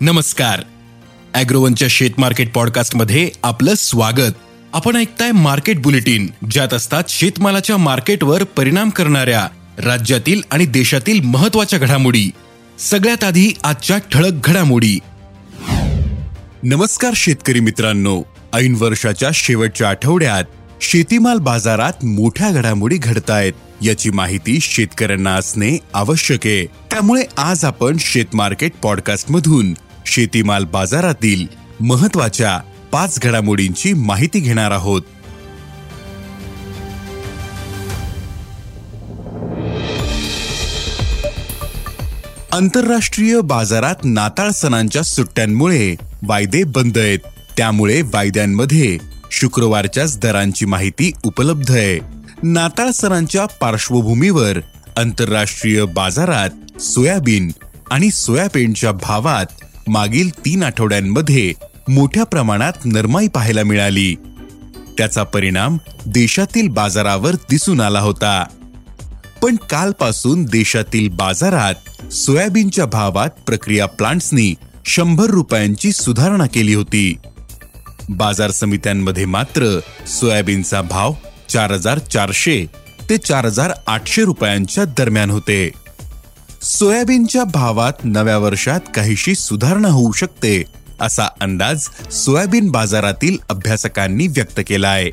नमस्कार. अॅग्रोवनच्या शेत मार्केट पॉडकास्टमध्ये आपलं स्वागत. आपण ऐकताय मार्केट बुलेटिन ज्यात असतात शेतमालाच्या मार्केटवर परिणाम करणाऱ्या राज्यातील आणि देशातील महत्त्वाच्या घडामोडी. सगळ्यात आधी आजच्या ठळक घडामोडी. नमस्कार शेतकरी मित्रांनो. ऐन वर्षाच्या शेवटच्या आठवड्यात शेतीमाल बाजारात मोठ्या घडामोडी घडतायत याची माहिती शेतकऱ्यांना असणे आवश्यक आहे. त्यामुळे आज आपण शेत मार्केट पॉडकास्ट मधून शेतीमाल बाजारातील महत्त्वाच्या पाच घडामोडींची माहिती घेणार आहोत. आंतरराष्ट्रीय बाजारात नाताळ सणांच्या सुट्ट्यांमुळे वायदे बंद आहेत. त्यामुळे वायद्यांमध्ये शुक्रवारच्याच दरांची माहिती उपलब्ध आहे. नाताळ सणांच्या पार्श्वभूमीवर आंतरराष्ट्रीय बाजारात सोयाबीन आणि सोयाबीनच्या भावात मागील तीन आठवड्यांमध्ये मोठ्या प्रमाणात नरमाई पाहायला मिळाली. त्याचा परिणाम देशातील बाजारावर दिसून आला होता. पण कालपासून देशातील बाजारात सोयाबीनच्या भावात प्रक्रिया प्लांट्सनी शंभर रुपयांची सुधारणा केली होती. बाजार समित्यांमध्ये मात्र सोयाबीनचा भाव चार हजार चारशे ते चार हजार आठशे रुपयांच्या दरम्यान होते. सोयाबीनच्या भावात नव्या वर्षात काहीशी सुधारणा होऊ शकते असा अंदाज सोयाबीन बाजारातील अभ्यासकांनी व्यक्त केला आहे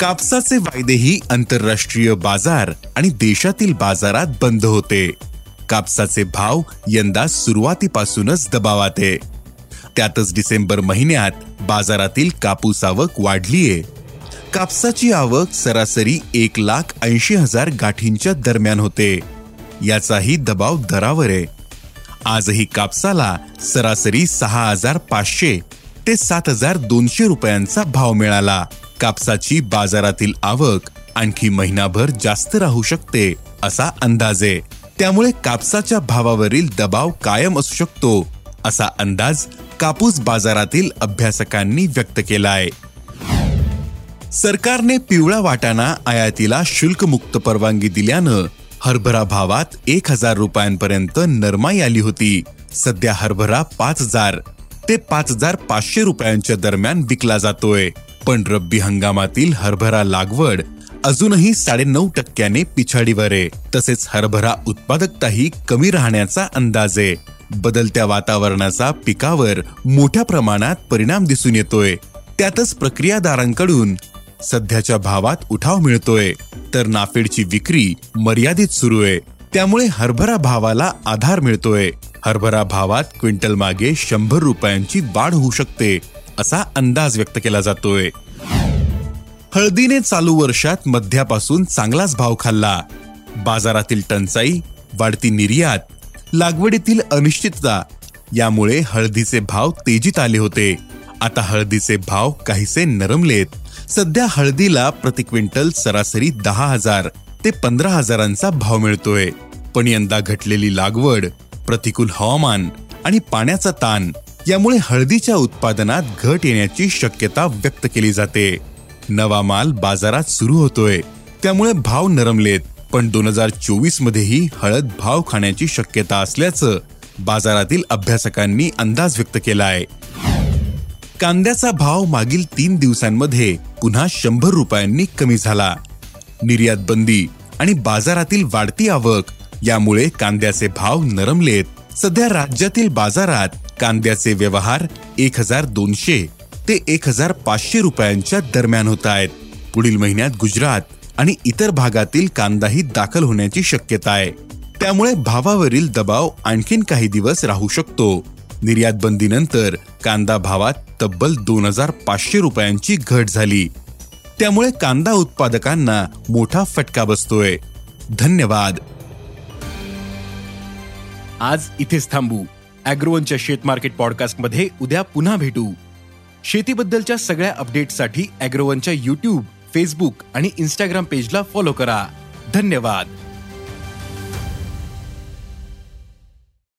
कापसाचे वायदेही आंतरराष्ट्रीय बाजार आणि देशातील बाजारात बंद होते. कापसाचे भाव यंदा सुरुवातीपासूनच दबावात. आहे त्यातच डिसेंबर महिन्यात बाजारातील कापूस आवक वाढलीये. कापसाची आवक सरासरी एक लाख ऐंशी हजार गाठींच्या दरम्यान होते. याचाही दबाव दरावर आहे. आजही कापसाला सरासरी सहा हजार पाचशे ते सात हजार दोनशे रुपयांचा भाव मिळाला. कापसाची बाजारातील आवक आणखी महिनाभर जास्त राहू शकते असा अंदाज आहे. त्यामुळे कापसाच्या भावावरील दबाव कायम असू शकतो असा अंदाज कापूस बाजारातील अभ्यासकांनी व्यक्त केलाय. सरकारने पिवळा वाटाणा आयातीला शुल्कमुक्त परवानगी दिल्यानं हरभरा भावात एक हजार रुपयांपर्यंत नरमाई आली होती. सध्या हरभरा पाच हजार. ते पाच हजार पाचशे रुपयांच्या दरम्यान विकला जातोय. पण रब्बी हंगामातील हरभरा लागवड अजूनही साडेनऊ टक्क्याने पिछाडीवर आहे. तसेच हरभरा उत्पादकताही कमी राहण्याचा अंदाज आहे. बदलत्या वातावरणाचा पिकावर मोठ्या प्रमाणात परिणाम दिसून येतोय. त्यातच प्रक्रियादारांकडून सध्याच्या भावात उठाव मिळतोय. तर नाफेडची विक्री मर्यादित सुरू आहे. त्यामुळे हरभरा भावाला आधार मिळतोय. हरभरा भावात क्विंटल मागे शंभर रुपयांची वाढ होऊ शकते असा अंदाज व्यक्त केला जातोय. हळदीने चालू वर्षात मध्यापासून चांगलाच भाव खाल्ला. बाजारातील टंचाई वाढती निर्यात लागवडीतील अनिश्चितता यामुळे हळदीचे भाव तेजीत आले होते. आता हळदीचे भाव काहीसे नरमलेत. सध्या हळदीला प्रति क्विंटल सरासरी दहा हजार ते पंधरा हजारांचा भाव मिळतोय. पण यंदा घटलेली लागवड प्रतिकूल हवामान आणि पाण्याचा ताण यामुळे हळदीच्या उत्पादनात घट येण्याची शक्यता व्यक्त केली जाते. नवा माल बाजारात सुरू होतोय. त्यामुळे भाव नरमलेत पण दोन हजार चोवीस मध्येही हळद भाव खाण्याची शक्यता असल्याचं बाजारातील अभ्यासकांनी अंदाज व्यक्त केला आहे कांद्याचा भाव मागील तीन दिवसांमध्ये पुन्हा शंभर रुपयांनी कमी झाला. निर्यात बंदी आणि बाजारातील वाढती आवक यामुळे कांद्याचे भाव नरमलेत. सध्या राज्यातील बाजारात कांद्याचे व्यवहार एक हजार दोनशे ते एक हजार पाचशे रुपयांच्या दरम्यान होत आहेत. पुढील महिन्यात गुजरात आणि इतर भागातील कांदाही दाखल होण्याची शक्यता आहे. त्यामुळे भावावरील दबाव आणखीन काही दिवस राहू शकतो. निर्यात बंदीनंतर कांदा भावात तब्बल दोन हजार पाचशे रुपयांची घट झाली. त्यामुळे कांदा उत्पादकांना मोठा फटका बसतोय. धन्यवाद. आज इथेच थांबू. अॅग्रोवनच्या शेत मार्केट पॉडकास्टमध्ये उद्या पुन्हा भेटू. शेतीबद्दलच्या सगळ्या अपडेटसाठी अॅग्रोवनच्या युट्यूब फेसबुक आणि इन्स्टाग्राम पेजला फॉलो करा. धन्यवाद.